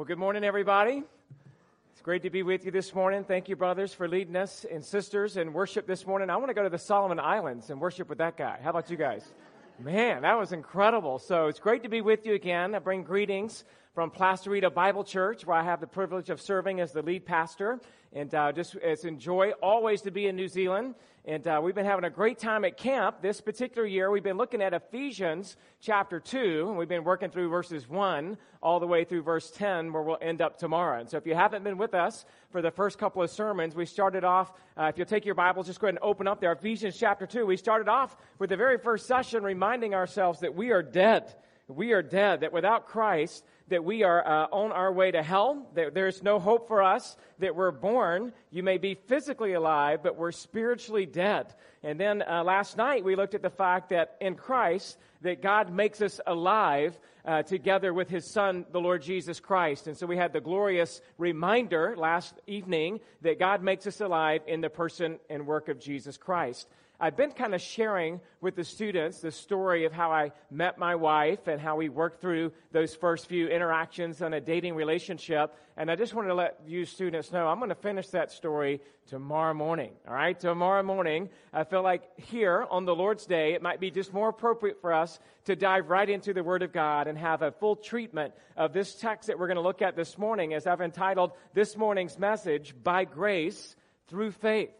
Well, good morning, everybody. It's great to be with you this morning. Thank you, brothers, for leading us and sisters in worship this morning. I want to go to the Solomon Islands and worship with that guy. How about you guys? Man, that was incredible. So it's great to be with you again. I bring greetings from Placerita Bible Church, where I have the privilege of serving as the lead pastor. And uh, just it's enjoy always to be in New Zealand. And uh, we've been having a great time at camp this particular year. We've been looking at Ephesians chapter 2, and we've been working through verses 1 all the way through verse 10, where we'll end up tomorrow. And so if you haven't been with us for the first couple of sermons, we started off, uh, if you'll take your Bibles, just go ahead and open up there, Ephesians chapter 2. We started off with the very first session reminding ourselves that we are dead. We are dead, that without Christ, that we are uh, on our way to hell, that there's no hope for us, that we're born. You may be physically alive, but we're spiritually dead. And then uh, last night we looked at the fact that in Christ, that God makes us alive uh, together with His Son, the Lord Jesus Christ. And so we had the glorious reminder last evening that God makes us alive in the person and work of Jesus Christ. I've been kind of sharing with the students the story of how I met my wife and how we worked through those first few interactions on a dating relationship. And I just wanted to let you students know I'm going to finish that story tomorrow morning. All right? Tomorrow morning, I feel like here on the Lord's Day, it might be just more appropriate for us to dive right into the Word of God and have a full treatment of this text that we're going to look at this morning as I've entitled this morning's message, By Grace Through Faith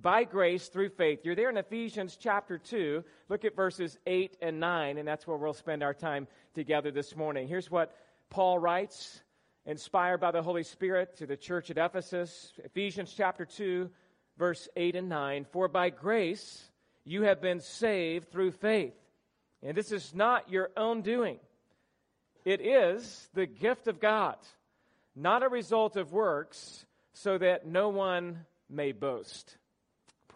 by grace through faith. You're there in Ephesians chapter 2. Look at verses 8 and 9, and that's where we'll spend our time together this morning. Here's what Paul writes, inspired by the Holy Spirit to the church at Ephesus. Ephesians chapter 2, verse 8 and 9. For by grace you have been saved through faith. And this is not your own doing, it is the gift of God, not a result of works, so that no one may boast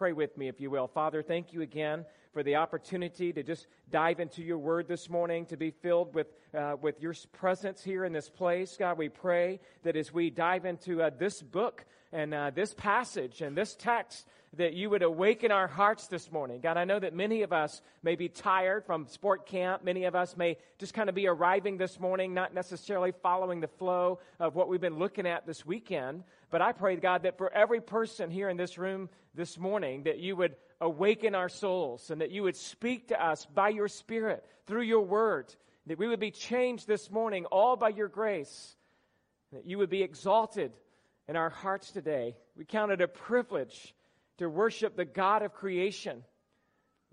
pray with me, if you will. Father, thank you again for the opportunity to just dive into your word this morning, to be filled with, uh, with your presence here in this place. God, we pray that as we dive into uh, this book and uh, this passage and this text, that you would awaken our hearts this morning. God, I know that many of us may be tired from sport camp. Many of us may just kind of be arriving this morning, not necessarily following the flow of what we've been looking at this weekend. But I pray, God, that for every person here in this room this morning, that you would awaken our souls and that you would speak to us by your Spirit through your word, that we would be changed this morning all by your grace, that you would be exalted in our hearts today. We count it a privilege to worship the God of creation.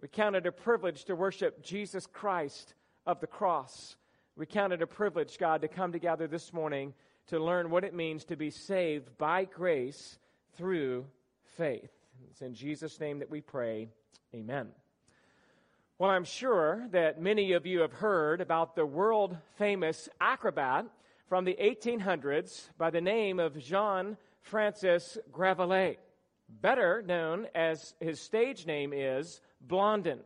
We count it a privilege to worship Jesus Christ of the cross. We count it a privilege, God, to come together this morning to learn what it means to be saved by grace through faith. It's in Jesus' name that we pray. Amen. Well, I'm sure that many of you have heard about the world famous acrobat from the 1800s by the name of Jean Francis Gravelet, better known as his stage name is Blondin.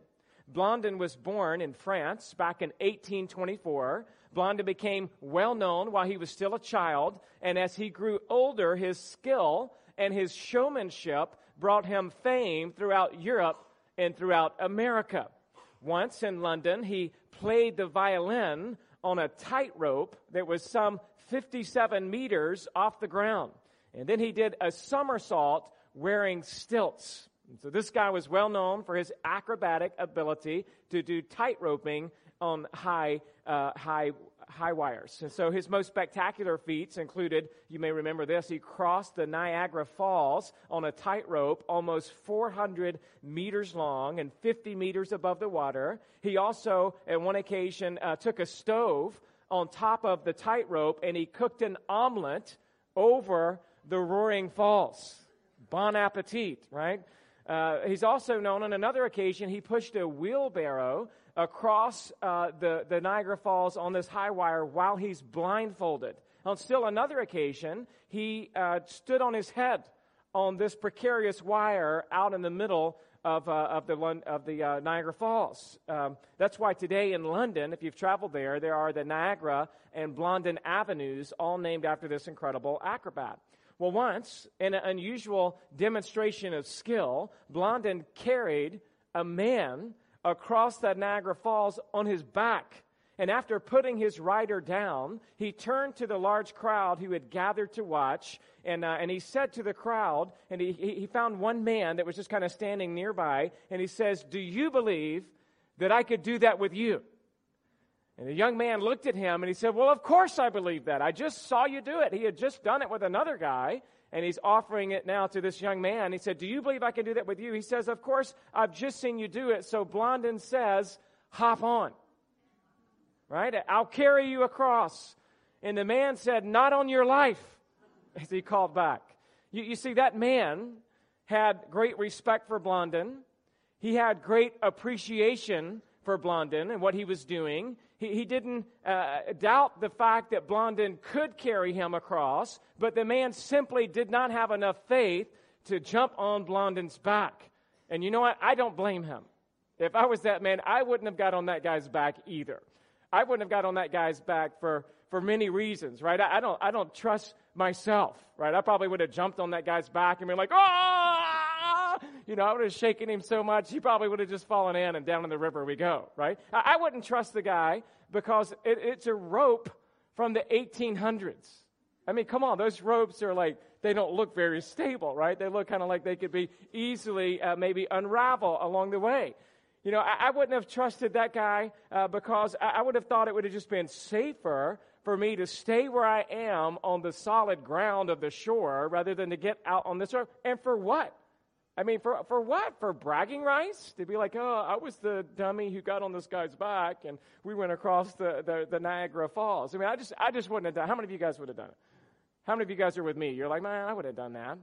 Blondin was born in France back in 1824 Blondin became well known while he was still a child, and as he grew older, his skill and his showmanship brought him fame throughout Europe and throughout America. Once in London, he played the violin on a tightrope that was some 57 meters off the ground. And then he did a somersault wearing stilts. And so this guy was well known for his acrobatic ability to do tightroping on high, uh, high, high wires. And so his most spectacular feats included, you may remember this, he crossed the Niagara Falls on a tightrope almost 400 meters long and 50 meters above the water. He also, at one occasion, uh, took a stove on top of the tightrope and he cooked an omelet over the roaring falls. Bon appetit, right? Uh, he's also known on another occasion, he pushed a wheelbarrow across uh, the, the Niagara Falls on this high wire while he's blindfolded. On still another occasion, he uh, stood on his head on this precarious wire out in the middle of, uh, of the, of the uh, Niagara Falls. Um, that's why today in London, if you've traveled there, there are the Niagara and Blondin Avenues, all named after this incredible acrobat. Well, once, in an unusual demonstration of skill, Blondin carried a man across the Niagara Falls on his back. And after putting his rider down, he turned to the large crowd who had gathered to watch. And, uh, and he said to the crowd, and he, he found one man that was just kind of standing nearby. And he says, Do you believe that I could do that with you? And the young man looked at him and he said, Well, of course I believe that. I just saw you do it. He had just done it with another guy and he's offering it now to this young man. He said, Do you believe I can do that with you? He says, Of course, I've just seen you do it. So Blondin says, Hop on. Right? I'll carry you across. And the man said, Not on your life, as he called back. You, you see, that man had great respect for Blondin. He had great appreciation for Blondin and what he was doing. He, he didn't uh, doubt the fact that Blondin could carry him across, but the man simply did not have enough faith to jump on Blondin's back. And you know what? I don't blame him. If I was that man, I wouldn't have got on that guy's back either. I wouldn't have got on that guy's back for, for many reasons, right? I, I don't, I don't trust myself, right? I probably would have jumped on that guy's back and been like, oh, you know, I would have shaken him so much, he probably would have just fallen in and down in the river we go, right? I, I wouldn't trust the guy because it, it's a rope from the 1800s. I mean, come on, those ropes are like, they don't look very stable, right? They look kind of like they could be easily uh, maybe unravel along the way. You know, I, I wouldn't have trusted that guy uh, because I, I would have thought it would have just been safer for me to stay where I am on the solid ground of the shore rather than to get out on this rope. And for what? I mean, for, for what? For bragging rights? To be like, oh, I was the dummy who got on this guy's back and we went across the, the, the Niagara Falls. I mean, I just, I just wouldn't have done it. How many of you guys would have done it? How many of you guys are with me? You're like, man, I would have done that.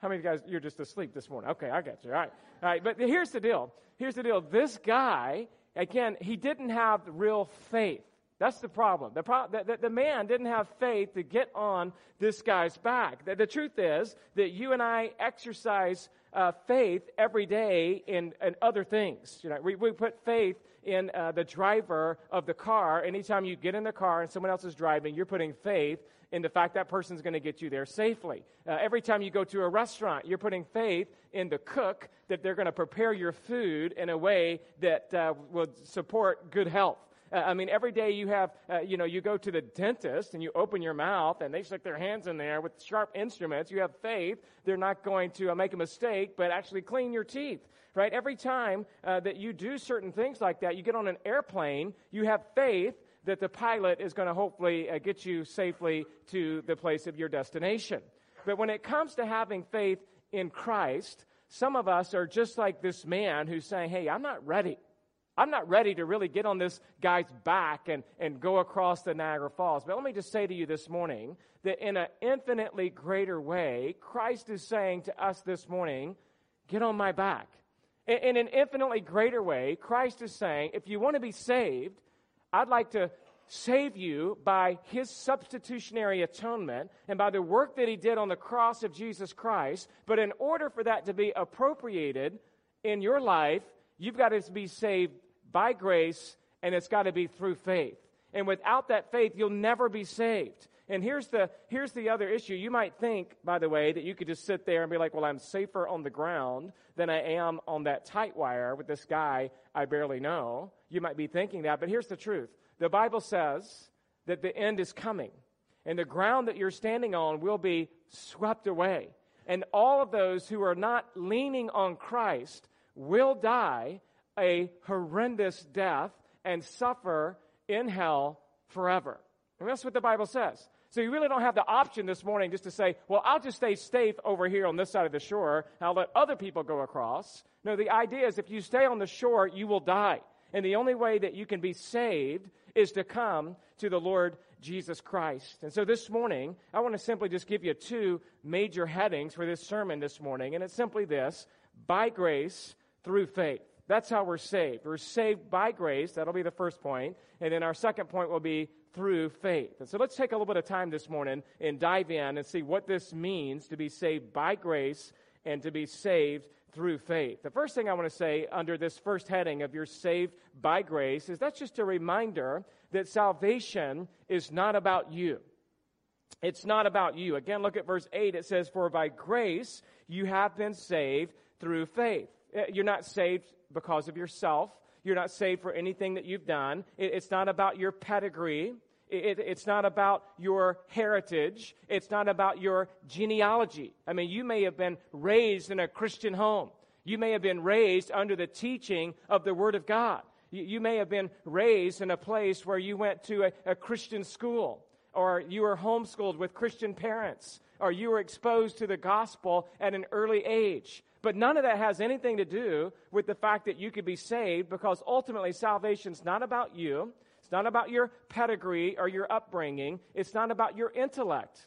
How many of you guys, you're just asleep this morning? Okay, I got you. All right. All right. But here's the deal. Here's the deal. This guy, again, he didn't have real faith. That's the problem. The, pro- the, the, the, man didn't have faith to get on this guy's back. The, the truth is that you and I exercise uh, faith every day in, in other things. You know, we, we put faith in uh, the driver of the car. Anytime you get in the car and someone else is driving, you're putting faith in the fact that person's going to get you there safely. Uh, every time you go to a restaurant, you're putting faith in the cook that they're going to prepare your food in a way that uh, will support good health. Uh, I mean, every day you have, uh, you know, you go to the dentist and you open your mouth and they stick their hands in there with sharp instruments. You have faith they're not going to uh, make a mistake, but actually clean your teeth, right? Every time uh, that you do certain things like that, you get on an airplane, you have faith that the pilot is going to hopefully uh, get you safely to the place of your destination. But when it comes to having faith in Christ, some of us are just like this man who's saying, Hey, I'm not ready. I'm not ready to really get on this guy's back and, and go across the Niagara Falls. But let me just say to you this morning that in an infinitely greater way, Christ is saying to us this morning, get on my back. In, in an infinitely greater way, Christ is saying, if you want to be saved, I'd like to save you by his substitutionary atonement and by the work that he did on the cross of Jesus Christ. But in order for that to be appropriated in your life, you've got to be saved by grace, and it's got to be through faith. And without that faith, you'll never be saved. And here's the, here's the other issue. You might think, by the way, that you could just sit there and be like, well, I'm safer on the ground than I am on that tight wire with this guy I barely know. You might be thinking that, but here's the truth. The Bible says that the end is coming, and the ground that you're standing on will be swept away. And all of those who are not leaning on Christ will die a horrendous death and suffer in hell forever. And that's what the Bible says. So you really don't have the option this morning just to say, well, I'll just stay safe over here on this side of the shore. I'll let other people go across. No, the idea is if you stay on the shore, you will die. And the only way that you can be saved is to come to the Lord Jesus Christ. And so this morning, I want to simply just give you two major headings for this sermon this morning. And it's simply this by grace through faith. That's how we're saved. We're saved by grace. That'll be the first point. And then our second point will be through faith. And so let's take a little bit of time this morning and dive in and see what this means to be saved by grace and to be saved through faith. The first thing I want to say under this first heading of you're saved by grace is that's just a reminder that salvation is not about you. It's not about you. Again, look at verse 8. It says, For by grace you have been saved through faith. Uh, you're not saved because of yourself. You're not saved for anything that you've done. It, it's not about your pedigree. It, it's not about your heritage. It's not about your genealogy. I mean, you may have been raised in a Christian home. You may have been raised under the teaching of the Word of God. You, you may have been raised in a place where you went to a, a Christian school, or you were homeschooled with Christian parents, or you were exposed to the gospel at an early age. But none of that has anything to do with the fact that you could be saved because ultimately salvation's not about you. It's not about your pedigree or your upbringing. It's not about your intellect.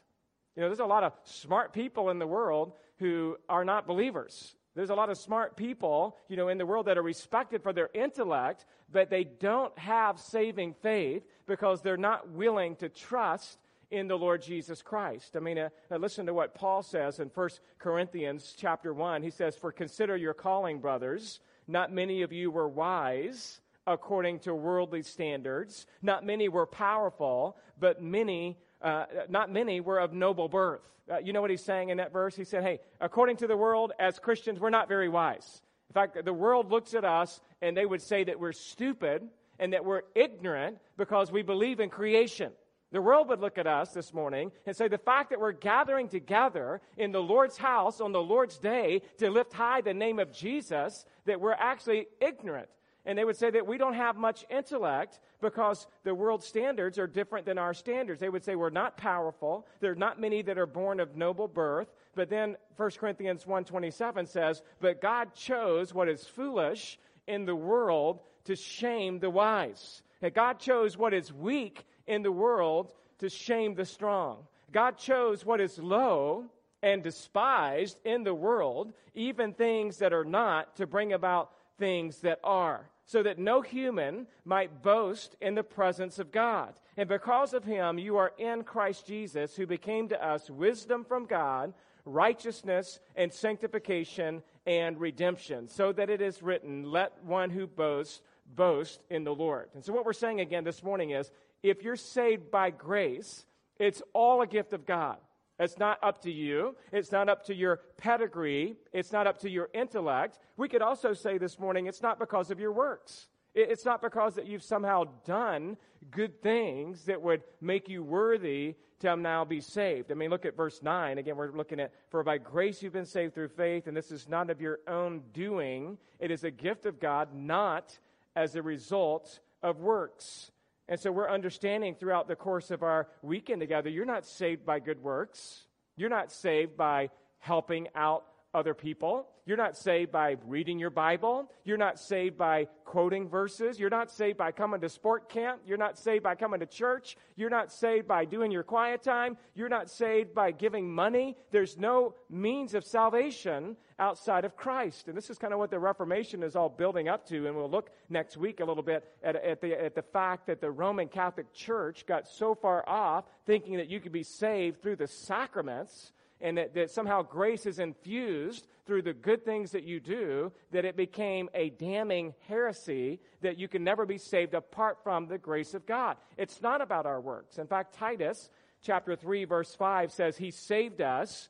You know, there's a lot of smart people in the world who are not believers. There's a lot of smart people, you know, in the world that are respected for their intellect, but they don't have saving faith because they're not willing to trust in the Lord Jesus Christ. I mean, uh, uh listen to what Paul says in 1 Corinthians chapter 1. He says, For consider your calling, brothers. Not many of you were wise according to worldly standards. Not many were powerful, but many, uh, not many were of noble birth. Uh, you know what he's saying in that verse? He said, hey, according to the world, as Christians, we're not very wise. In fact, the world looks at us and they would say that we're stupid and that we're ignorant because we believe in creation. The world would look at us this morning and say the fact that we're gathering together in the Lord's house on the Lord's day to lift high the name of Jesus, that we're actually ignorant and they would say that we don't have much intellect because the world standards are different than our standards. They would say we're not powerful. There are not many that are born of noble birth. But then 1 Corinthians 1.27 says, But God chose what is foolish in the world to shame the wise. That God chose what is weak in the world to shame the strong. God chose what is low and despised in the world, even things that are not, to bring about things that are, so that no human might boast in the presence of God. And because of him, you are in Christ Jesus, who became to us wisdom from God, righteousness and sanctification and redemption, so that it is written, Let one who boasts boast in the Lord. And so, what we're saying again this morning is if you're saved by grace, it's all a gift of God. It's not up to you. It's not up to your pedigree. It's not up to your intellect. We could also say this morning, it's not because of your works. It's not because that you've somehow done good things that would make you worthy to now be saved. I mean, look at verse 9. Again, we're looking at, for by grace you've been saved through faith, and this is not of your own doing. It is a gift of God, not as a result of works. And so we're understanding throughout the course of our weekend together, you're not saved by good works. You're not saved by helping out other people. You're not saved by reading your Bible. You're not saved by quoting verses. You're not saved by coming to sport camp. You're not saved by coming to church. You're not saved by doing your quiet time. You're not saved by giving money. There's no means of salvation outside of Christ. And this is kind of what the Reformation is all building up to. And we'll look next week a little bit at, at, the, at the fact that the Roman Catholic Church got so far off thinking that you could be saved through the sacraments and that, that somehow grace is infused through the good things that you do, that it became a damning heresy that you can never be saved apart from the grace of God. It's not about our works. In fact, Titus chapter 3 verse 5 says he saved us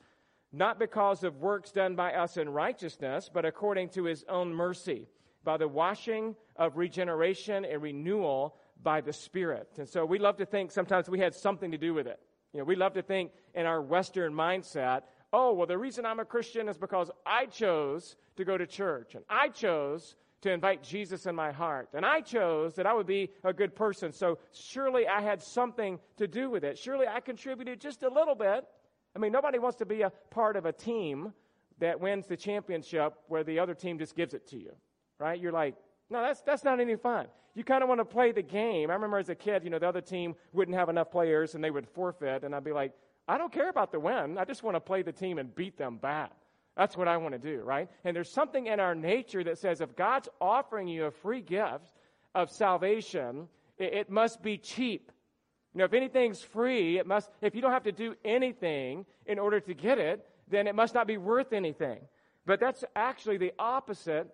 not because of works done by us in righteousness, but according to his own mercy, by the washing of regeneration and renewal by the Spirit. And so we love to think sometimes we had something to do with it. You know, we love to think in our Western mindset, oh, well, the reason I'm a Christian is because I chose to go to church and I chose to invite Jesus in my heart. And I chose that I would be a good person. So surely I had something to do with it. Surely I contributed just a little bit. I mean, nobody wants to be a part of a team that wins the championship where the other team just gives it to you, right? You're like, no, that's, that's not any fun. You kind of want to play the game. I remember as a kid, you know, the other team wouldn't have enough players and they would forfeit, and I'd be like, I don't care about the win. I just want to play the team and beat them bad. That's what I want to do, right? And there's something in our nature that says if God's offering you a free gift of salvation, it, it must be cheap. You know, if anything's free, it must, if you don't have to do anything in order to get it, then it must not be worth anything. But that's actually the opposite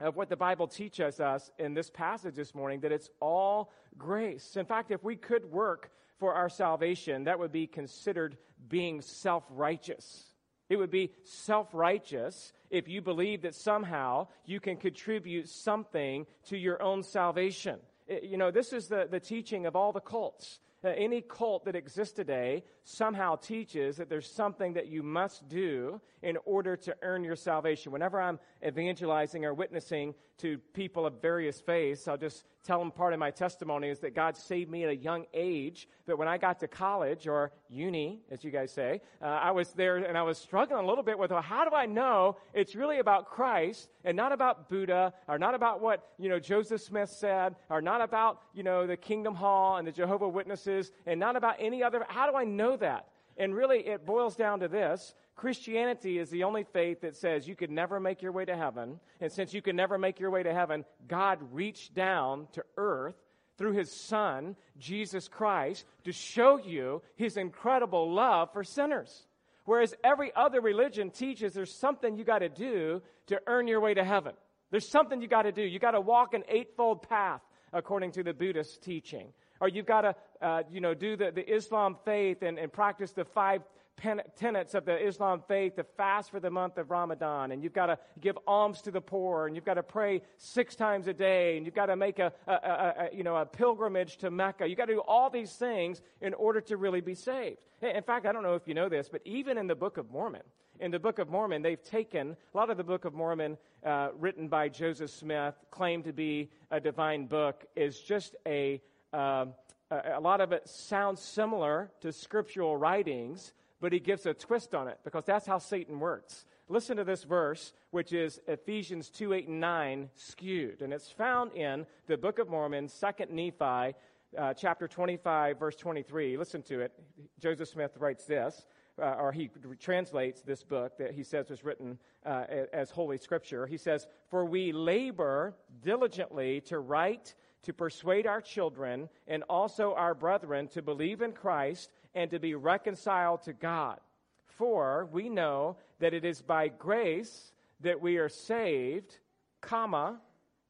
of what the Bible teaches us in this passage this morning that it's all grace. In fact, if we could work for our salvation, that would be considered being self righteous. It would be self righteous if you believe that somehow you can contribute something to your own salvation. You know, this is the, the teaching of all the cults. Uh, any cult that exists today somehow teaches that there's something that you must do in order to earn your salvation. Whenever I'm evangelizing or witnessing to people of various faiths, I'll just tell them part of my testimony is that God saved me at a young age. That when I got to college or uni, as you guys say, uh, I was there and I was struggling a little bit with well, how do I know it's really about Christ and not about Buddha or not about what you know Joseph Smith said or not about you know the Kingdom Hall and the Jehovah Witnesses and not about any other. How do I know that? And really, it boils down to this Christianity is the only faith that says you could never make your way to heaven. And since you can never make your way to heaven, God reached down to earth through his son, Jesus Christ, to show you his incredible love for sinners. Whereas every other religion teaches there's something you got to do to earn your way to heaven. There's something you got to do. You got to walk an eightfold path according to the Buddhist teaching. Or you've got to, uh, you know, do the, the Islam faith and, and practice the five tenets of the Islam faith to fast for the month of Ramadan, and you've got to give alms to the poor, and you've got to pray six times a day, and you've got to make a, a, a, a you know, a pilgrimage to Mecca. You've got to do all these things in order to really be saved. In fact, I don't know if you know this, but even in the Book of Mormon, in the Book of Mormon, they've taken a lot of the Book of Mormon, uh, written by Joseph Smith, claimed to be a divine book, is just a uh, a lot of it sounds similar to scriptural writings, but he gives a twist on it because that's how Satan works. Listen to this verse, which is Ephesians 2 8 and 9 skewed. And it's found in the Book of Mormon, 2nd Nephi, uh, chapter 25, verse 23. Listen to it. Joseph Smith writes this, uh, or he translates this book that he says was written uh, as Holy Scripture. He says, For we labor diligently to write to persuade our children and also our brethren to believe in Christ and to be reconciled to God. For we know that it is by grace that we are saved, comma,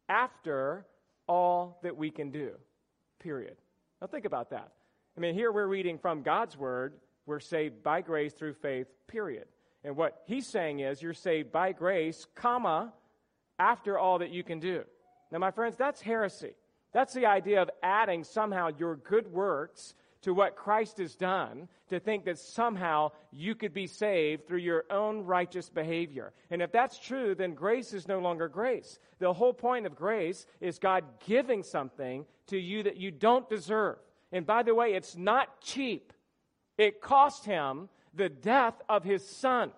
after all that we can do. Period. Now think about that. I mean, here we're reading from God's word, we're saved by grace through faith, period. And what he's saying is you're saved by grace, comma, after all that you can do. Now, my friends, that's heresy. That's the idea of adding somehow your good works to what Christ has done to think that somehow you could be saved through your own righteous behavior. And if that's true, then grace is no longer grace. The whole point of grace is God giving something to you that you don't deserve. And by the way, it's not cheap. It cost him the death of his son.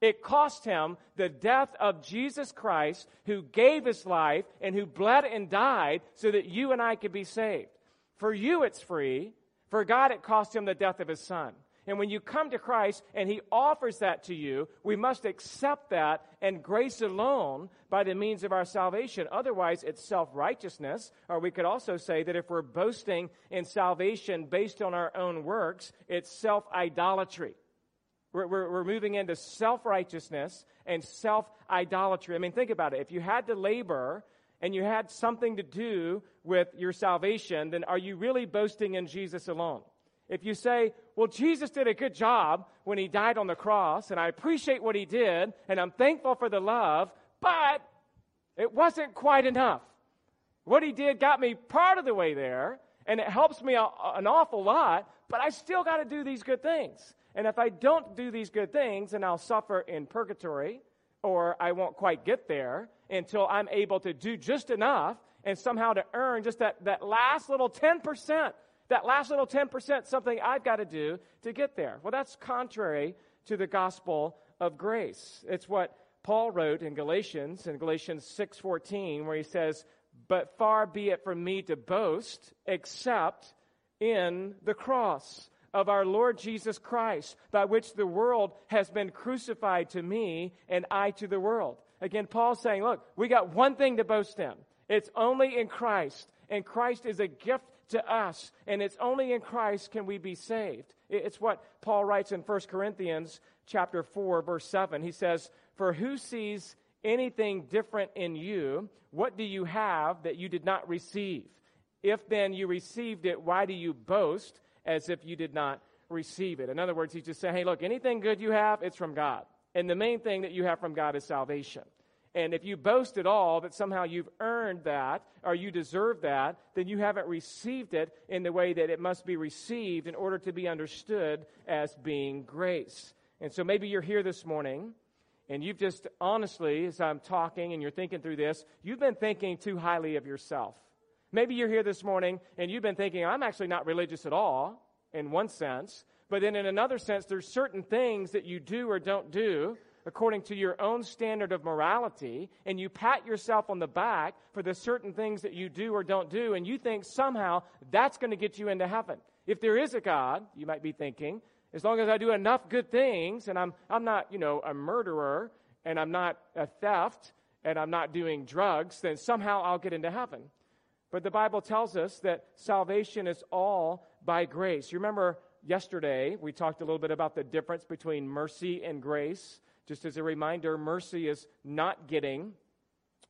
It cost him the death of Jesus Christ, who gave his life and who bled and died so that you and I could be saved. For you, it's free. For God, it cost him the death of his son. And when you come to Christ and he offers that to you, we must accept that and grace alone by the means of our salvation. Otherwise, it's self righteousness. Or we could also say that if we're boasting in salvation based on our own works, it's self idolatry. We're, we're, we're, moving into self righteousness and self idolatry. I mean, think about it. If you had to labor and you had something to do with your salvation, then are you really boasting in Jesus alone? If you say, well, Jesus did a good job when he died on the cross, and I appreciate what he did, and I'm thankful for the love, but it wasn't quite enough. What he did got me part of the way there, and it helps me an awful lot, but I still got to do these good things. And if I don't do these good things, then I'll suffer in purgatory, or I won't quite get there until I'm able to do just enough and somehow to earn just that, that last little 10%, that last little 10% something I've got to do to get there. Well, that's contrary to the gospel of grace. It's what Paul wrote in Galatians, in Galatians 6:14, where he says, "But far be it from me to boast except in the cross of our Lord Jesus Christ, by which the world has been crucified to me and I to the world." Again, Paul's saying, look, we got one thing to boast in. It's only in Christ. And Christ is a gift to us. And it's only in Christ can we be saved. It's what Paul writes in 1 Corinthians chapter 4, verse 7. He says, For who sees anything different in you? What do you have that you did not receive? If then you received it, why do you boast as if you did not receive it? In other words, he's just saying, hey, look, anything good you have, it's from God. And the main thing that you have from God is salvation. And if you boast at all that somehow you've earned that or you deserve that, then you haven't received it in the way that it must be received in order to be understood as being grace. And so maybe you're here this morning and you've just honestly, as I'm talking and you're thinking through this, you've been thinking too highly of yourself. Maybe you're here this morning and you've been thinking, I'm actually not religious at all, in one sense. But then in another sense, there's certain things that you do or don't do according to your own standard of morality, and you pat yourself on the back for the certain things that you do or don't do, and you think somehow that's going to get you into heaven. If there is a God, you might be thinking, as long as I do enough good things, and I'm, I'm not, you know, a murderer, and I'm not a theft, and I'm not doing drugs, then somehow I'll get into heaven. But the Bible tells us that salvation is all by grace. You remember yesterday we talked a little bit about the difference between mercy and grace. Just as a reminder, mercy is not getting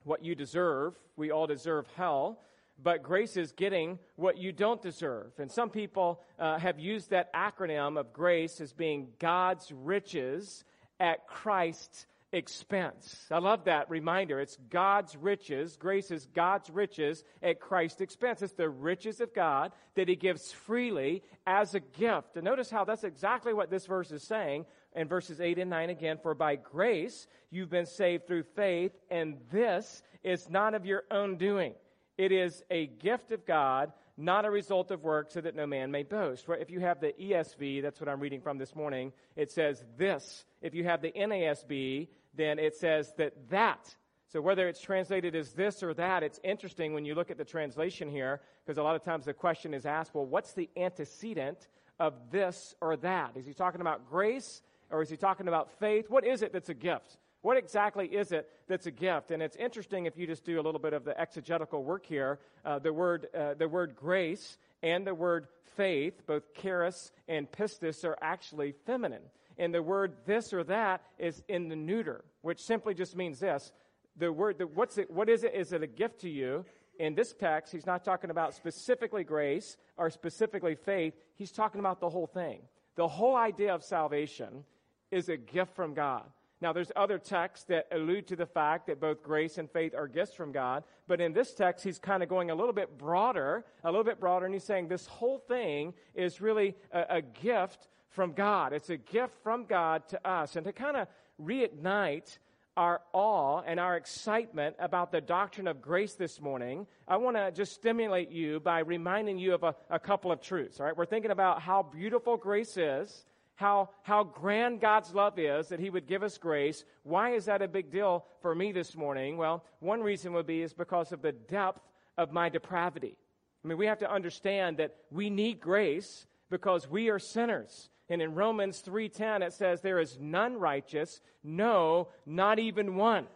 what you deserve. We all deserve hell. But grace is getting what you don't deserve. And some people uh, have used that acronym of grace as being God's riches at Christ's expense. I love that reminder. It's God's riches. Grace is God's riches at Christ's expense. It's the riches of God that He gives freely as a gift. And notice how that's exactly what this verse is saying in verses 8 and 9 again. For by grace you've been saved through faith, and this is not of your own doing. It is a gift of God not a result of work, so that no man may boast. If you have the ESV, that's what I'm reading from this morning, it says this. If you have the NASB, then it says that that. So whether it's translated as this or that, it's interesting when you look at the translation here, because a lot of times the question is asked, well, what's the antecedent of this or that? Is he talking about grace or is he talking about faith? What is it that's a gift? What exactly is it that's a gift? And it's interesting if you just do a little bit of the exegetical work here. Uh, the word uh, the word grace and the word faith, both charis and pistis, are actually feminine. And the word this or that is in the neuter, which simply just means this. The word, the, what's it, what is it? Is it a gift to you? In this text, he's not talking about specifically grace or specifically faith. He's talking about the whole thing. The whole idea of salvation is a gift from God. Now, there's other texts that allude to the fact that both grace and faith are gifts from God, but in this text, he's kind of going a little bit broader, a little bit broader, and he's saying this whole thing is really a, a gift from God. It's a gift from God to us. And to kind of reignite our awe and our excitement about the doctrine of grace this morning, I want to just stimulate you by reminding you of a, a couple of truths. All right, we're thinking about how beautiful grace is how, how grand God's love is that He would give us grace. Why is that a big deal for me this morning? Well, one reason would be is because of the depth of my depravity. I mean, we have to understand that we need grace because we are sinners. And in Romans 3:10 it says there is none righteous, no, not even one.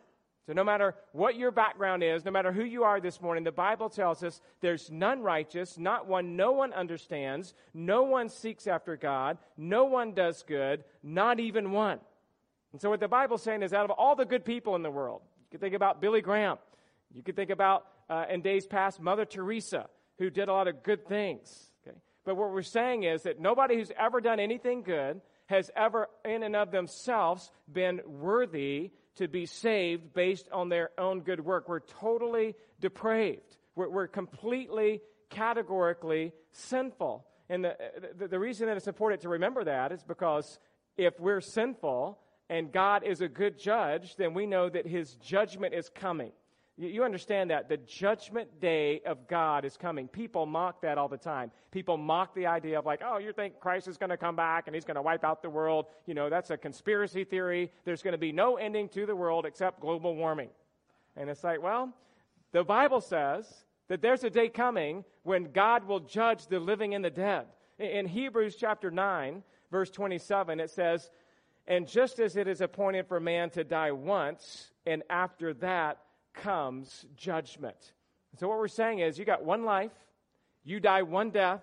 So, no matter what your background is, no matter who you are this morning, the Bible tells us there's none righteous, not one. No one understands. No one seeks after God. No one does good, not even one. And so, what the Bible's saying is out of all the good people in the world, you could think about Billy Graham. You could think about, uh, in days past, Mother Teresa, who did a lot of good things. Okay? But what we're saying is that nobody who's ever done anything good has ever, in and of themselves, been worthy to be saved based on their own good work. We're totally depraved. We're, we're completely, categorically sinful. And the, the, the reason that it's important to remember that is because if we're sinful and God is a good judge, then we know that his judgment is coming. You understand that. The judgment day of God is coming. People mock that all the time. People mock the idea of, like, oh, you think Christ is going to come back and he's going to wipe out the world. You know, that's a conspiracy theory. There's going to be no ending to the world except global warming. And it's like, well, the Bible says that there's a day coming when God will judge the living and the dead. In Hebrews chapter 9, verse 27, it says, And just as it is appointed for man to die once, and after that, comes judgment. So, what we're saying is, you got one life, you die one death,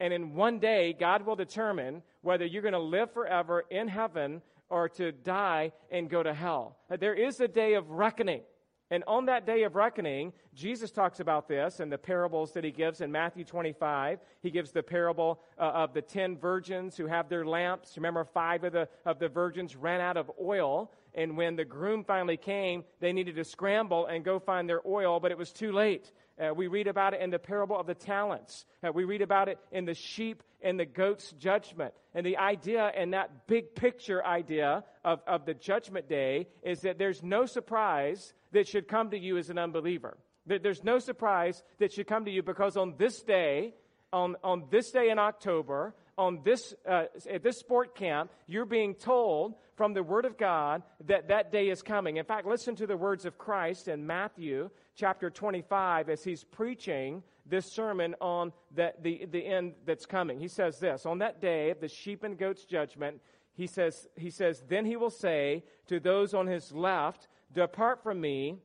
and in one day, God will determine whether you're going to live forever in heaven or to die and go to hell. There is a day of reckoning. And on that day of reckoning, Jesus talks about this in the parables that he gives in Matthew 25. He gives the parable uh, of the ten virgins who have their lamps. Remember, five of the, of the virgins ran out of oil. And when the groom finally came, they needed to scramble and go find their oil, but it was too late. Uh, we read about it in the parable of the talents. Uh, we read about it in the sheep and the goat's judgment. And the idea and that big picture idea of, of the judgment day is that there's no surprise that should come to you as an unbeliever. That there's no surprise that should come to you because on this day, on, on this day in October, on this, uh, at this sport camp, you're being told from the Word of God that that day is coming. In fact, listen to the words of Christ in Matthew chapter 25 as he's preaching this sermon on the, the, the end that's coming. He says this On that day, of the sheep and goats judgment, he says, he says, Then he will say to those on his left, Depart from me,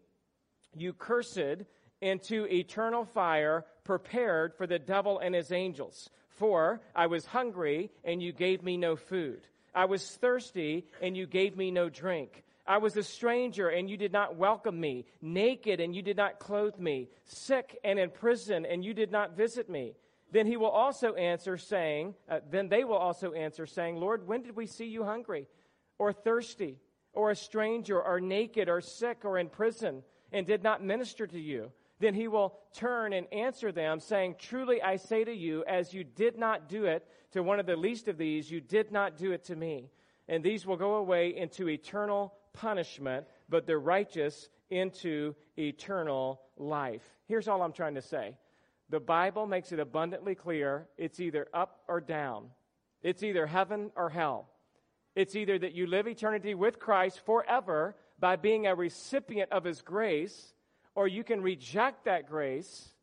you cursed, into eternal fire prepared for the devil and his angels. For I was hungry, and you gave me no food. I was thirsty, and you gave me no drink. I was a stranger, and you did not welcome me. Naked, and you did not clothe me. Sick and in prison, and you did not visit me. Then he will also answer, saying, uh, Then they will also answer, saying, Lord, when did we see you hungry, or thirsty, or a stranger, or naked, or sick, or in prison, and did not minister to you? Then he will turn and answer them, saying, Truly I say to you, as you did not do it to one of the least of these, you did not do it to me. And these will go away into eternal punishment, but the righteous into eternal life. Here's all I'm trying to say the Bible makes it abundantly clear it's either up or down, it's either heaven or hell. It's either that you live eternity with Christ forever by being a recipient of his grace or you can reject that grace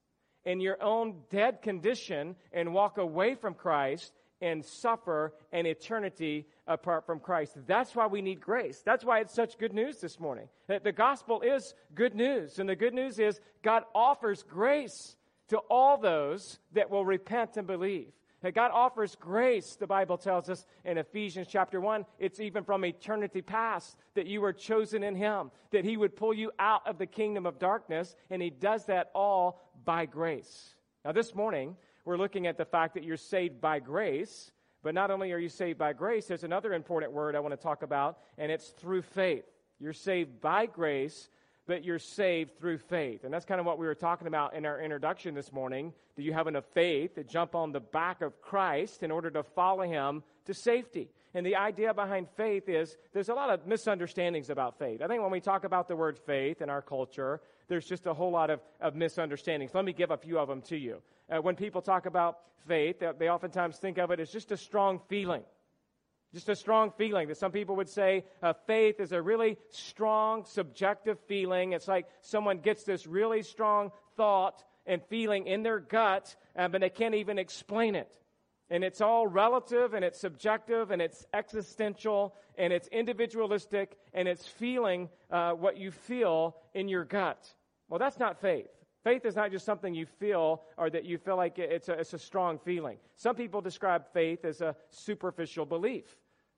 in your own dead condition and walk away from Christ and suffer an eternity apart from Christ. That's why we need grace. That's why it's such good news this morning. That the gospel is good news. And the good news is God offers grace to all those that will repent and believe. That God offers grace, the Bible tells us in Ephesians chapter 1. It's even from eternity past that you were chosen in Him, that He would pull you out of the kingdom of darkness, and He does that all by grace. Now, this morning, we're looking at the fact that you're saved by grace, but not only are you saved by grace, there's another important word I want to talk about, and it's through faith. You're saved by grace, but you're saved through faith. And that's kind of what we were talking about in our introduction this morning. Do you have enough faith to jump on the back of Christ in order to follow him to safety? And the idea behind faith is there's a lot of misunderstandings about faith. I think when we talk about the word faith in our culture, there's just a whole lot of, of misunderstandings. Let me give a few of them to you. Uh, when people talk about faith, they oftentimes think of it as just a strong feeling. Just a strong feeling that some people would say uh, faith is a really strong subjective feeling. It's like someone gets this really strong thought and feeling in their gut, uh, but they can't even explain it. And it's all relative and it's subjective and it's existential and it's individualistic and it's feeling uh, what you feel in your gut. Well, that's not faith. Faith is not just something you feel or that you feel like it's a, it's a strong feeling. Some people describe faith as a superficial belief.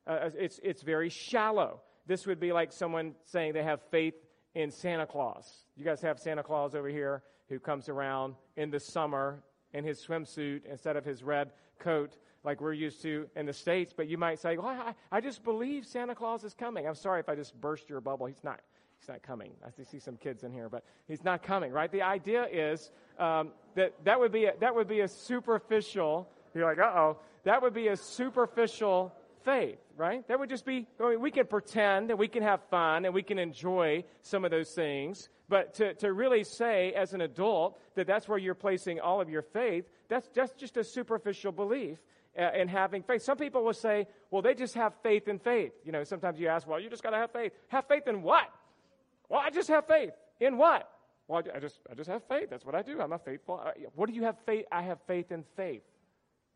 Uh, it's, it's very shallow. This would be like someone saying they have faith in Santa Claus. You guys have Santa Claus over here who comes around in the summer in his swimsuit instead of his red coat like we're used to in the States. But you might say, well, I, I just believe Santa Claus is coming. I'm sorry if I just burst your bubble. He's not. He's not coming. I see some kids in here, but he's not coming, right? The idea is um, that that would be a, that would be a superficial. You're like, uh oh, that would be a superficial faith, right? That would just be, I mean, we can pretend and we can have fun and we can enjoy some of those things, but to, to really say as an adult that that's where you're placing all of your faith, that's just, just a superficial belief uh, in having faith. Some people will say, well, they just have faith in faith. You know, sometimes you ask, well, you just got to have faith. Have faith in what? Well, I just have faith. In what? Well, I just, I just have faith. That's what I do. I'm a faithful. Uh, what do you have faith? I have faith in faith.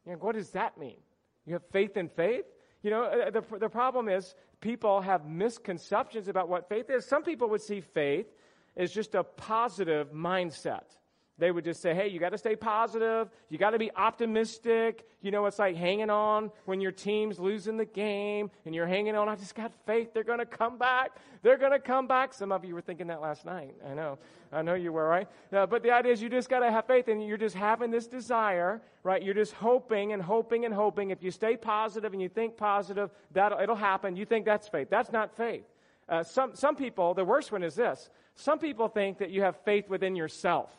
You know, what does that mean? You have faith in faith? You know, uh, the, the problem is people have misconceptions about what faith is. Some people would see faith as just a positive mindset. They would just say, hey, you got to stay positive. You got to be optimistic. You know, it's like hanging on when your team's losing the game and you're hanging on. I just got faith. They're going to come back. They're going to come back. Some of you were thinking that last night. I know. I know you were, right? Uh, but the idea is you just got to have faith and you're just having this desire, right? You're just hoping and hoping and hoping. If you stay positive and you think positive, that it'll happen. You think that's faith. That's not faith. Uh, some, some people, the worst one is this. Some people think that you have faith within yourself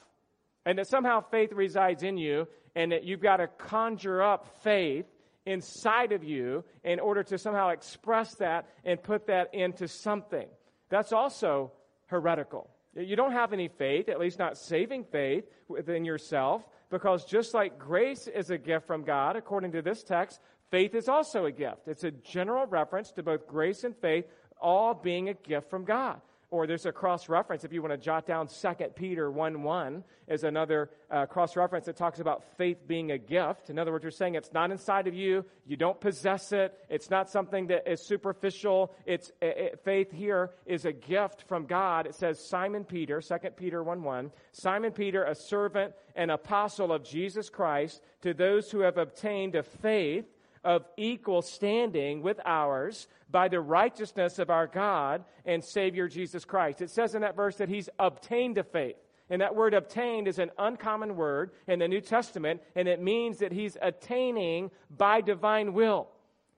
and that somehow faith resides in you, and that you've got to conjure up faith inside of you in order to somehow express that and put that into something. That's also heretical. You don't have any faith, at least not saving faith within yourself, because just like grace is a gift from God, according to this text, faith is also a gift. It's a general reference to both grace and faith, all being a gift from God or there's a cross reference if you want to jot down 2 peter 1 1 is another uh, cross reference that talks about faith being a gift. In other words you're saying it's not inside of you. You don't possess it. It's not something that is superficial. It's it, it, faith here is a gift from god. It says simon peter 2 peter 1 1 simon peter a servant and apostle of jesus christ to those who have obtained a faith of equal standing with ours by the righteousness of our God and Savior Jesus Christ. It says in that verse that he's obtained a faith. And that word obtained is an uncommon word in the New Testament, and it means that he's attaining by divine will.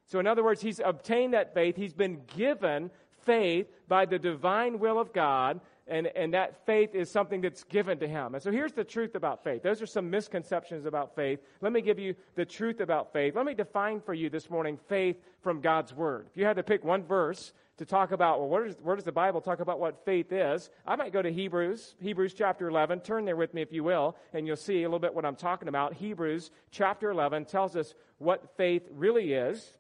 So, in other words, he's obtained that faith. He's been given faith by the divine will of God and, and that faith is something that's given to him. And so here's the truth about faith. Those are some misconceptions about faith. Let me give you the truth about faith. Let me define for you this morning faith from God's Word. If you had to pick one verse to talk about, well, where does, where does the Bible talk about what faith is? I might go to Hebrews, Hebrews chapter 11. Turn there with me if you will, and you'll see a little bit what I'm talking about. Hebrews chapter 11 tells us what faith really is.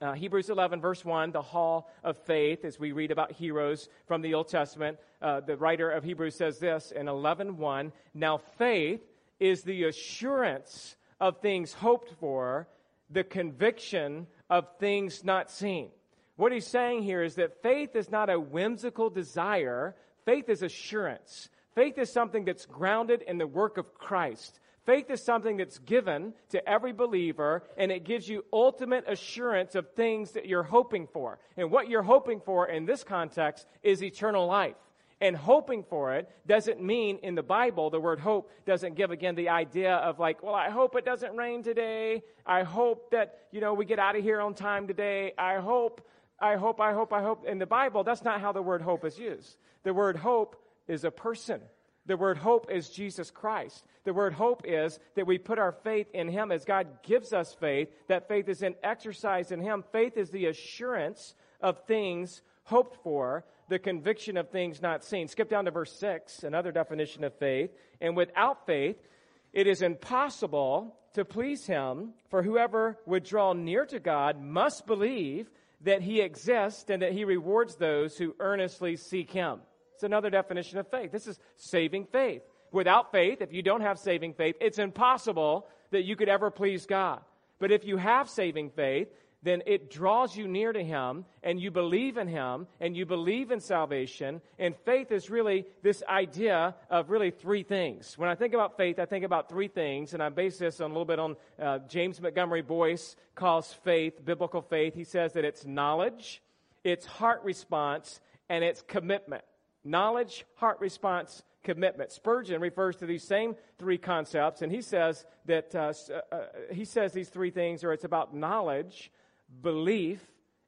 Uh, Hebrews 11, verse 1, the hall of faith, as we read about heroes from the Old Testament. Uh, the writer of Hebrews says this in 11:1. Now faith is the assurance of things hoped for, the conviction of things not seen. What he's saying here is that faith is not a whimsical desire. Faith is assurance. Faith is something that's grounded in the work of Christ. Faith is something that's given to every believer, and it gives you ultimate assurance of things that you're hoping for. And what you're hoping for in this context is eternal life. And hoping for it doesn't mean in the Bible, the word hope doesn't give again the idea of like, well, I hope it doesn't rain today. I hope that, you know, we get out of here on time today. I hope, I hope, I hope, I hope. In the Bible, that's not how the word hope is used. The word hope is a person. The word hope is Jesus Christ. The word hope is that we put our faith in Him as God gives us faith. That faith is in exercise in Him. Faith is the assurance of things hoped for, the conviction of things not seen. Skip down to verse 6, another definition of faith. And without faith, it is impossible to please Him, for whoever would draw near to God must believe that He exists and that He rewards those who earnestly seek Him. It's another definition of faith. This is saving faith. Without faith, if you don't have saving faith, it's impossible that you could ever please God. But if you have saving faith, then it draws you near to Him and you believe in Him and you believe in salvation. And faith is really this idea of really three things. When I think about faith, I think about three things, and I base this on a little bit on uh, James Montgomery Boice calls faith, biblical faith. He says that it's knowledge, it's heart response, and it's commitment knowledge, heart response, commitment. Spurgeon refers to these same three concepts, and he says that uh, uh, uh, he says these three things are it's about knowledge, belief,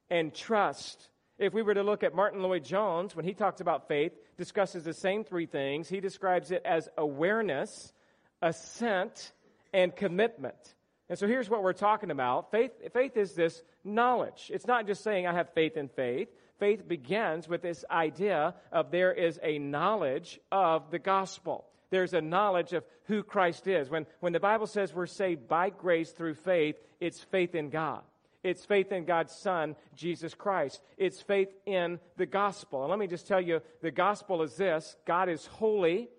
and trust. If we were to look at Martyn Lloyd-Jones, when he talks about faith, discusses the same three things. He describes it as awareness, assent, and commitment. And so here's what we're talking about. Faith, faith is this knowledge. It's not just saying I have faith in faith faith begins with this idea of there is a knowledge of the gospel. There's a knowledge of who Christ is. When, when the Bible says we're saved by grace through faith, it's faith in God. It's faith in God's Son, Jesus Christ. It's faith in the gospel. And let me just tell you the gospel is this God is holy,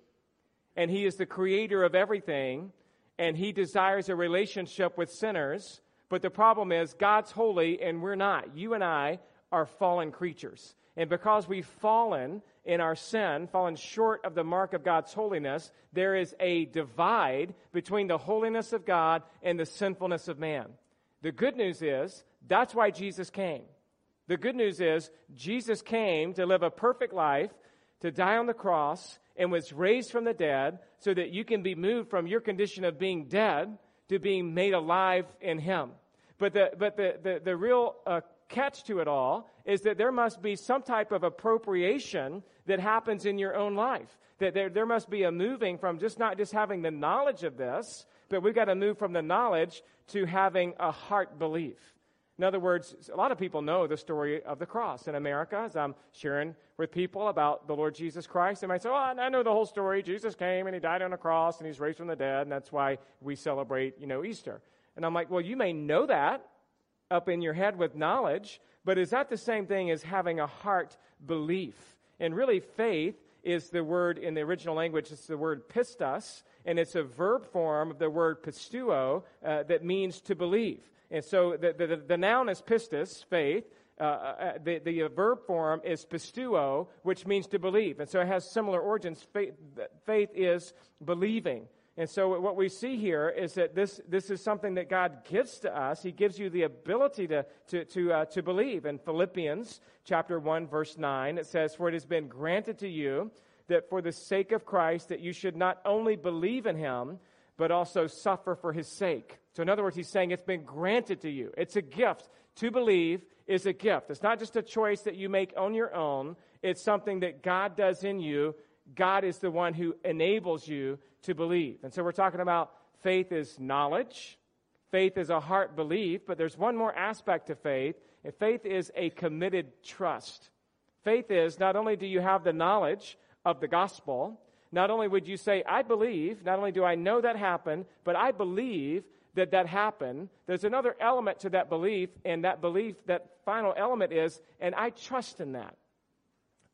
and He is the creator of everything, and He desires a relationship with sinners. But the problem is, God's holy, and we're not. You and I are fallen creatures. And because we've fallen in our sin, fallen short of the mark of God's holiness, there is a divide between the holiness of God and the sinfulness of man. The good news is that's why Jesus came. The good news is Jesus came to live a perfect life, to die on the cross, and was raised from the dead so that you can be moved from your condition of being dead to being made alive in Him. But the, but the, the, the real uh, catch to it all is that there must be some type of appropriation that happens in your own life. That there, there must be a moving from just not just having the knowledge of this, but we've got to move from the knowledge to having a heart belief. In other words, a lot of people know the story of the cross in America. As I'm sharing with people about the Lord Jesus Christ, they might say, "Oh, I know the whole story. Jesus came and he died on a cross and he's raised from the dead, and that's why we celebrate, you know, Easter." And I'm like, "Well, you may know that up in your head with knowledge, but is that the same thing as having a heart belief?" And really, faith is the word in the original language. It's the word pistos, and it's a verb form of the word pistuo uh, that means to believe. And so the, the, the noun is pistis, faith. Uh, uh, the, the verb form is pistuo, which means to believe. And so it has similar origins. Faith, faith is believing. And so what we see here is that this, this is something that God gives to us. He gives you the ability to, to, to, uh, to believe. In Philippians chapter 1, verse 9, it says, For it has been granted to you that for the sake of Christ that you should not only believe in him, but also suffer for his sake. So, in other words, he's saying it's been granted to you. It's a gift. To believe is a gift. It's not just a choice that you make on your own, it's something that God does in you. God is the one who enables you to believe. And so, we're talking about faith is knowledge, faith is a heart belief, but there's one more aspect to faith, and faith is a committed trust. Faith is not only do you have the knowledge of the gospel, not only would you say, I believe, not only do I know that happened, but I believe that that happened. There's another element to that belief, and that belief, that final element is, and I trust in that.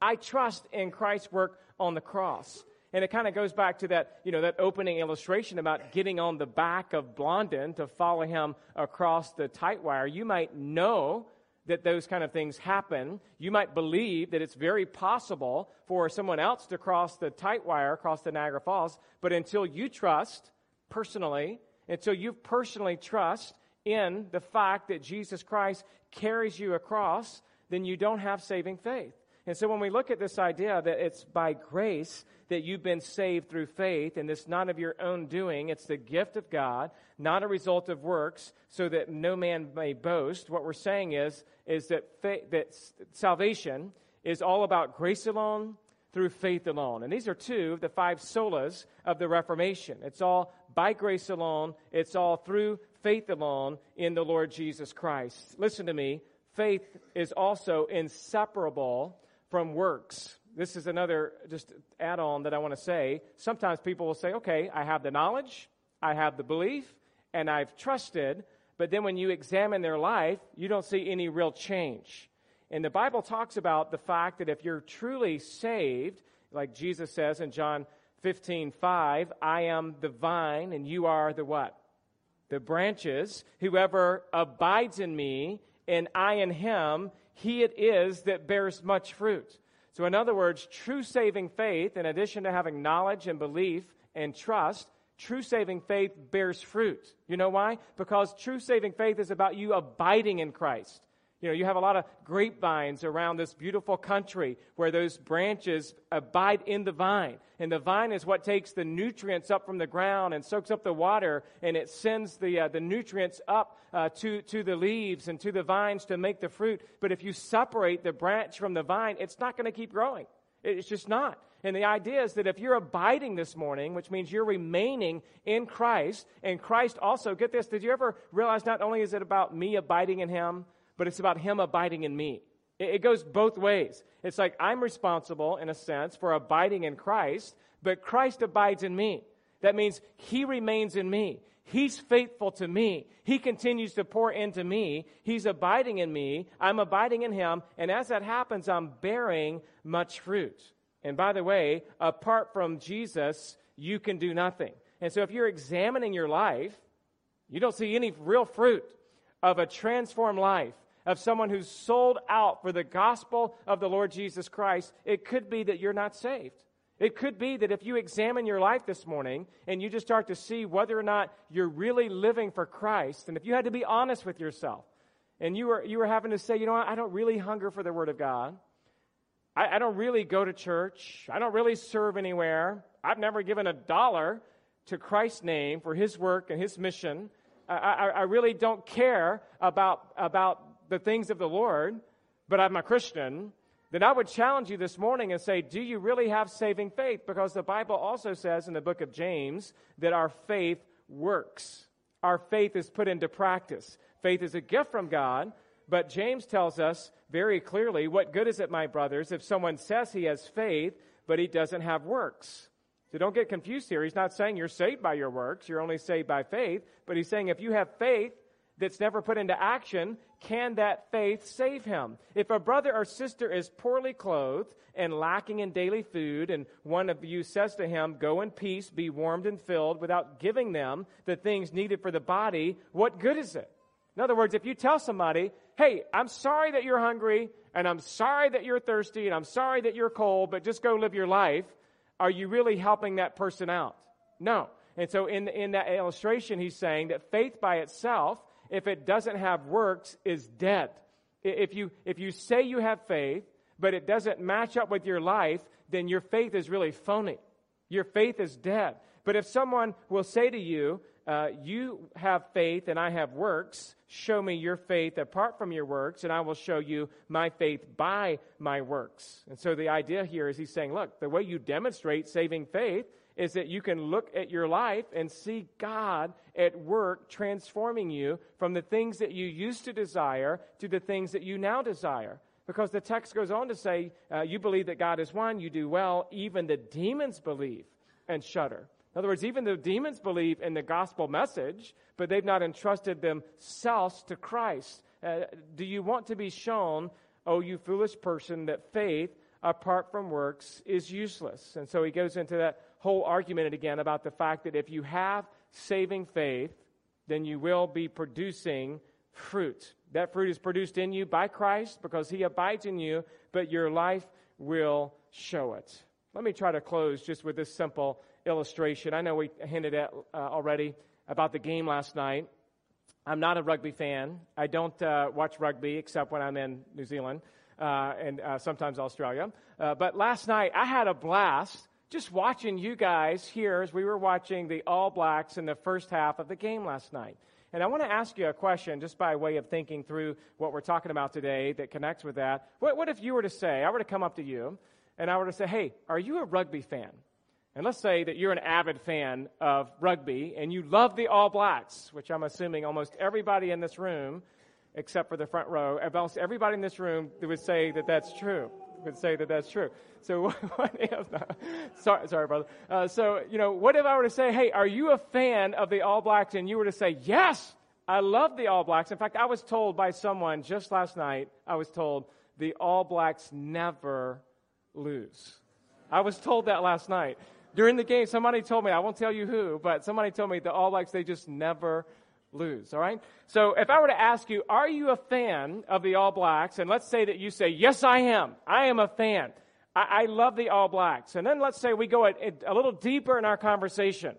I trust in Christ's work on the cross. And it kind of goes back to that, you know, that opening illustration about getting on the back of Blondin to follow him across the tight wire. You might know that those kind of things happen. You might believe that it's very possible for someone else to cross the tight wire across the Niagara Falls, but until you trust personally, until you personally trust in the fact that Jesus Christ carries you across, then you don't have saving faith. And so when we look at this idea that it's by grace that you've been saved through faith, and it's not of your own doing, it's the gift of God, not a result of works, so that no man may boast. What we're saying is, is that, faith, that salvation is all about grace alone, through faith alone. And these are two of the five solas of the Reformation. It's all by grace alone, it's all through faith alone in the Lord Jesus Christ. Listen to me. Faith is also inseparable from works. This is another just add on that I want to say. Sometimes people will say, okay, I have the knowledge, I have the belief, and I've trusted, but then when you examine their life, you don't see any real change. And the Bible talks about the fact that if you're truly saved, like Jesus says in John 15, 5, I am the vine and you are the what? The branches. Whoever abides in me and I in him, he it is that bears much fruit. So, in other words, true saving faith, in addition to having knowledge and belief and trust, true saving faith bears fruit. You know why? Because true saving faith is about you abiding in Christ. You know, you have a lot of grapevines around this beautiful country where those branches abide in the vine. And the vine is what takes the nutrients up from the ground and soaks up the water and it sends the, uh, the nutrients up uh, to, to the leaves and to the vines to make the fruit. But if you separate the branch from the vine, it's not going to keep growing. It's just not. And the idea is that if you're abiding this morning, which means you're remaining in Christ, and Christ also, get this, did you ever realize not only is it about me abiding in Him, but it's about Him abiding in me. It, goes both ways. It's like I'm responsible, in a sense, for abiding in Christ, but Christ abides in me. That means He remains in me. He's faithful to me. He continues to pour into me. He's abiding in me. I'm abiding in Him. And as that happens, I'm bearing much fruit. And by the way, apart from Jesus, you can do nothing. And so if you're examining your life, you don't see any real fruit of a transformed life of someone who's sold out for the gospel of the Lord Jesus Christ, it could be that you're not saved. It could be that if you examine your life this morning and you just start to see whether or not you're really living for Christ, and if you had to be honest with yourself, and you were, you were having to say, you know what, I don't really hunger for the Word of God. I, I don't really go to church. I don't really serve anywhere. I've never given a dollar to Christ's name for His work and His mission. I, I, I really don't care about, about the things of the Lord, but I'm a Christian then I would challenge you this morning and say, Do you really have saving faith? Because the Bible also says in the book of James that our faith works. Our faith is put into practice. Faith is a gift from God, but James tells us very clearly what good is it, my brothers, if someone says he has faith, but he doesn't have works? So don't get confused here. He's not saying you're saved by your works, you're only saved by faith, but he's saying if you have faith that's never put into action, can that faith save him? If a brother or sister is poorly clothed and lacking in daily food, and one of you says to him, Go in peace, be warmed and filled, without giving them the things needed for the body, what good is it? In other words, if you tell somebody, Hey, I'm sorry that you're hungry, and I'm sorry that you're thirsty, and I'm sorry that you're cold, but just go live your life, are you really helping that person out? No. And so in, in that illustration, he's saying that faith by itself if it doesn't have works, is dead. If you, if you say you have faith, but it doesn't match up with your life, then your faith is really phony. Your faith is dead. But if someone will say to you, uh, You have faith and I have works, show me your faith apart from your works, and I will show you my faith by my works. And so the idea here is he's saying, Look, the way you demonstrate saving faith is that you can look at your life and see God at work transforming you from the things that you used to desire to the things that you now desire. Because the text goes on to say, uh, You believe that God is one, you do well. Even the demons believe and shudder. In other words, even the demons believe in the gospel message, but they've not entrusted themselves to Christ. Uh, do you want to be shown, oh, you foolish person, that faith apart from works is useless? And so he goes into that whole argument again about the fact that if you have saving faith, then you will be producing fruit. That fruit is produced in you by Christ because he abides in you, but your life will show it. Let me try to close just with this simple illustration. I know we hinted at uh, already about the game last night. I'm not a rugby fan. I don't uh, watch rugby except when I'm in New Zealand uh, and uh, sometimes Australia. Uh, but last night I had a blast just watching you guys here as we were watching the All Blacks in the first half of the game last night. And I want to ask you a question just by way of thinking through what we're talking about today that connects with that. What, what if you were to say, I were to come up to you and I were to say, hey, are you a rugby fan? And let's say that you're an avid fan of rugby and you love the All Blacks, which I'm assuming almost everybody in this room, except for the front row, almost everybody in this room would say that that's true would say that that's true. So what if, sorry, sorry, brother. Uh, so, you know, what if I were to say, hey, are you a fan of the All Blacks? And you were to say, yes, I love the All Blacks. In fact, I was told by someone just last night, I was told the All Blacks never lose. I was told that last night. During the game, somebody told me, I won't tell you who, but somebody told me the All Blacks, they just never lose, all right? So if I were to ask you, are you a fan of the All Blacks? And let's say that you say, yes, I am. I am a fan. I, I love the All Blacks. And then let's say we go a, a little deeper in our conversation.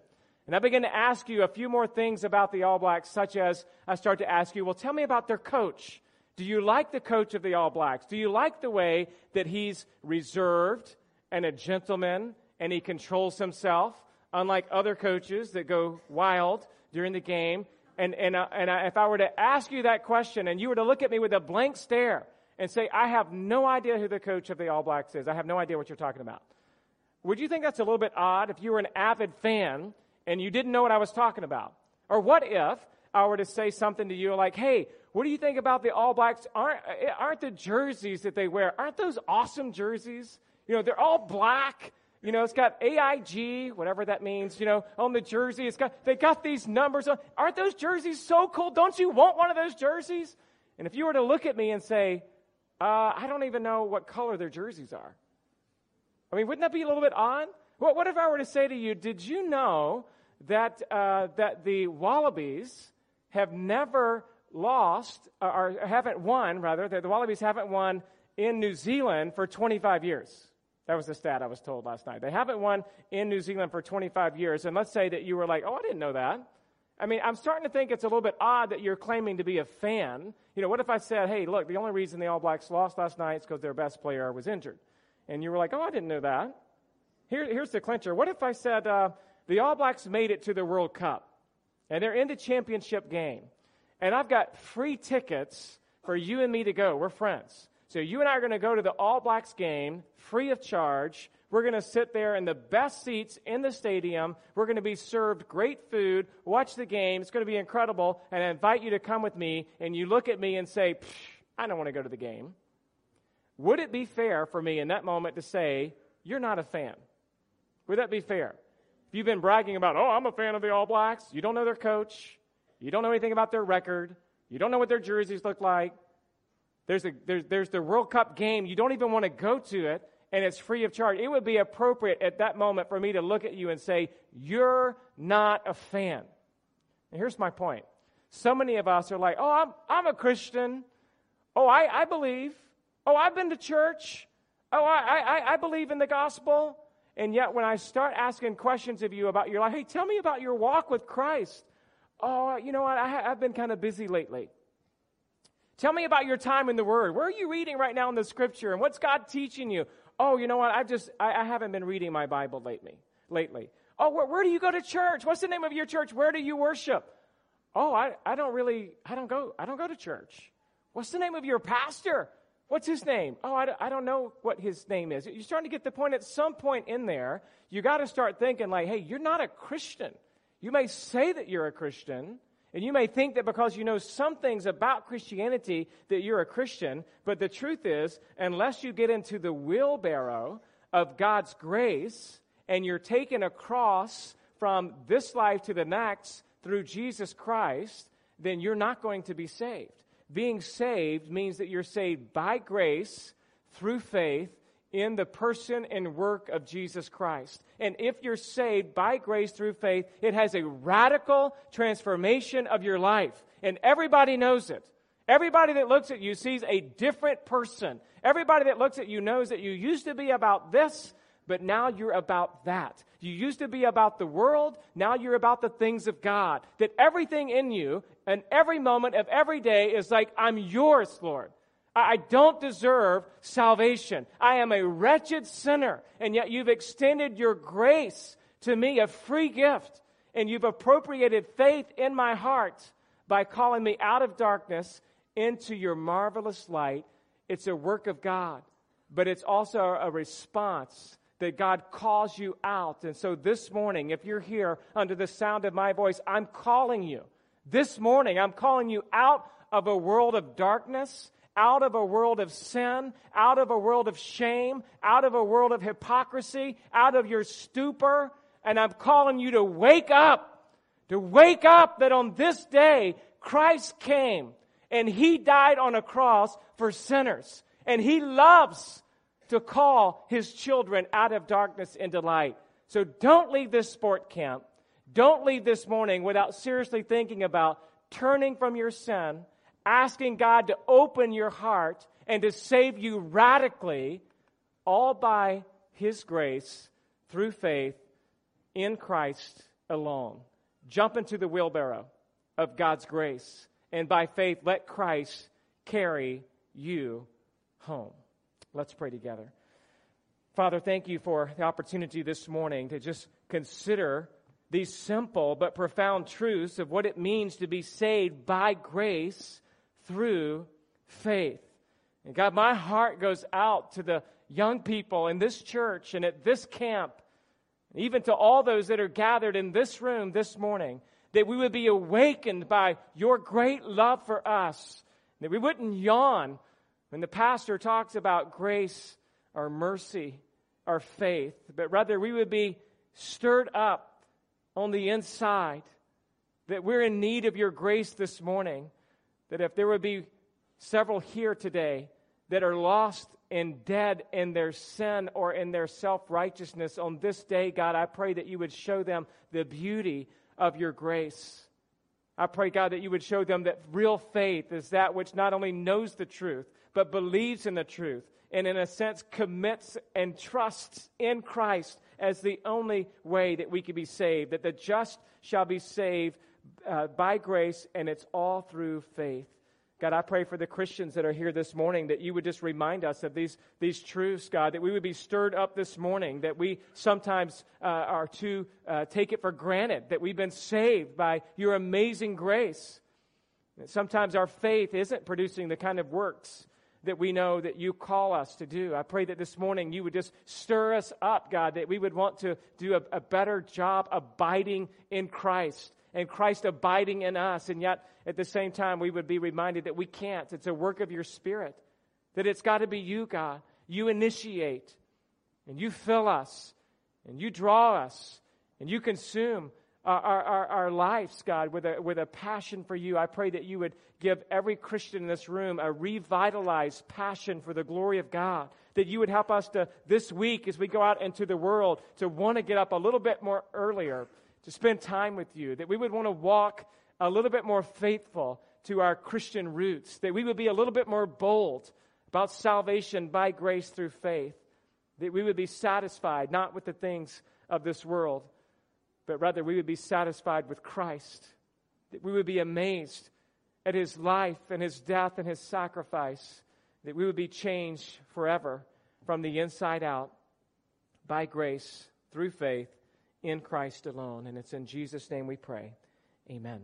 And I begin to ask you a few more things about the All Blacks, such as I start to ask you, well, tell me about their coach. Do you like the coach of the All Blacks? Do you like the way that he's reserved and a gentleman and he controls himself, unlike other coaches that go wild during the game? And, and, uh, and I, if I were to ask you that question and you were to look at me with a blank stare and say, I have no idea who the coach of the All Blacks is, I have no idea what you're talking about, would you think that's a little bit odd if you were an avid fan and you didn't know what I was talking about? Or what if I were to say something to you like, hey, what do you think about the All Blacks? Aren't, aren't the jerseys that they wear, aren't those awesome jerseys? You know, they're all black you know, it's got AIG, whatever that means, you know, on the jersey. It's got, they got these numbers on. Aren't those jerseys so cool? Don't you want one of those jerseys? And if you were to look at me and say, uh, I don't even know what color their jerseys are. I mean, wouldn't that be a little bit odd? What, what if I were to say to you, did you know that, uh, that the Wallabies have never lost, or haven't won, rather, the, the Wallabies haven't won in New Zealand for 25 years. That was the stat I was told last night. They haven't won in New Zealand for 25 years. And let's say that you were like, oh, I didn't know that. I mean, I'm starting to think it's a little bit odd that you're claiming to be a fan. You know, what if I said, hey, look, the only reason the All Blacks lost last night is because their best player was injured? And you were like, oh, I didn't know that. Here, here's the clincher. What if I said uh, the All Blacks made it to the World Cup and they're in the championship game, and I've got free tickets for you and me to go? We're friends. So you and I are going to go to the All Blacks game free of charge. We're going to sit there in the best seats in the stadium. We're going to be served great food, watch the game. It's going to be incredible. And I invite you to come with me. And you look at me and say, I don't want to go to the game. Would it be fair for me in that moment to say, You're not a fan? Would that be fair? If you've been bragging about, Oh, I'm a fan of the All Blacks, you don't know their coach, you don't know anything about their record, you don't know what their jerseys look like, there's, a, there's, there's the World Cup game. You don't even want to go to it, and it's free of charge. It would be appropriate at that moment for me to look at you and say, You're not a fan. And here's my point. So many of us are like, Oh, I'm, I'm a Christian. Oh, I, I believe. Oh, I've been to church. Oh, I, I, I believe in the gospel. And yet, when I start asking questions of you about your life, hey, tell me about your walk with Christ. Oh, you know what? I, I've been kind of busy lately. Tell me about your time in the Word. Where are you reading right now in the Scripture, and what's God teaching you? Oh, you know what? I've just I, I haven't been reading my Bible lately. Lately. Oh, where, where do you go to church? What's the name of your church? Where do you worship? Oh, I, I don't really I don't go I don't go to church. What's the name of your pastor? What's his name? Oh, I, I don't know what his name is. You're starting to get the point. At some point in there, you got to start thinking like, hey, you're not a Christian. You may say that you're a Christian, and you may think that because you know some things about Christianity that you're a Christian, but the truth is, unless you get into the wheelbarrow of God's grace and you're taken across from this life to the next through Jesus Christ, then you're not going to be saved. Being saved means that you're saved by grace through faith in the person and work of Jesus Christ. And if you're saved by grace through faith, it has a radical transformation of your life. And everybody knows it. Everybody that looks at you sees a different person. Everybody that looks at you knows that you used to be about this, but now you're about that. You used to be about the world, now you're about the things of God. That everything in you and every moment of every day is like, I'm yours, Lord. I don't deserve salvation. I am a wretched sinner, and yet you've extended your grace to me, a free gift, and you've appropriated faith in my heart by calling me out of darkness into your marvelous light. It's a work of God, but it's also a response that God calls you out. And so this morning, if you're here under the sound of my voice, I'm calling you. This morning, I'm calling you out of a world of darkness out of a world of sin, out of a world of shame, out of a world of hypocrisy, out of your stupor. And I'm calling you to wake up, to wake up that on this day, Christ came and he died on a cross for sinners. And he loves to call his children out of darkness into light. So don't leave this sport camp. Don't leave this morning without seriously thinking about turning from your sin asking God to open your heart and to save you radically, all by His grace through faith in Christ alone. Jump into the wheelbarrow of God's grace, and by faith, let Christ carry you home. Let's pray together. Father, thank you for the opportunity this morning to just consider these simple but profound truths of what it means to be saved by grace through faith. And God, my heart goes out to the young people in this church and at this camp, even to all those that are gathered in this room this morning, that we would be awakened by your great love for us, that we wouldn't yawn when the pastor talks about grace or mercy or faith, but rather we would be stirred up on the inside, that we're in need of your grace this morning that if there would be several here today that are lost and dead in their sin or in their self righteousness on this day, God, I pray that you would show them the beauty of your grace. I pray, God, that you would show them that real faith is that which not only knows the truth, but believes in the truth, and in a sense commits and trusts in Christ as the only way that we can be saved, that the just shall be saved uh, by grace, and it's all through faith. God, I pray for the Christians that are here this morning that you would just remind us of these, these truths, God, that we would be stirred up this morning, that we sometimes uh, are to uh, take it for granted, that we've been saved by your amazing grace. That sometimes our faith isn't producing the kind of works that we know that you call us to do. I pray that this morning you would just stir us up, God, that we would want to do a, a better job abiding in Christ and Christ abiding in us. And yet, at the same time, we would be reminded that we can't. It's a work of your Spirit, that it's got to be you, God. You initiate, and you fill us, and you draw us, and you consume our, our, our lives, God, with a, with a passion for you. I pray that you would give every Christian in this room a revitalized passion for the glory of God. That you would help us to, this week, as we go out into the world, to want to get up a little bit more earlier, to spend time with you. That we would want to walk a little bit more faithful to our Christian roots. That we would be a little bit more bold about salvation by grace through faith. That we would be satisfied not with the things of this world but rather we would be satisfied with Christ, that we would be amazed at his life and his death and his sacrifice, that we would be changed forever from the inside out by grace through faith in Christ alone. And it's in Jesus' name we pray. Amen.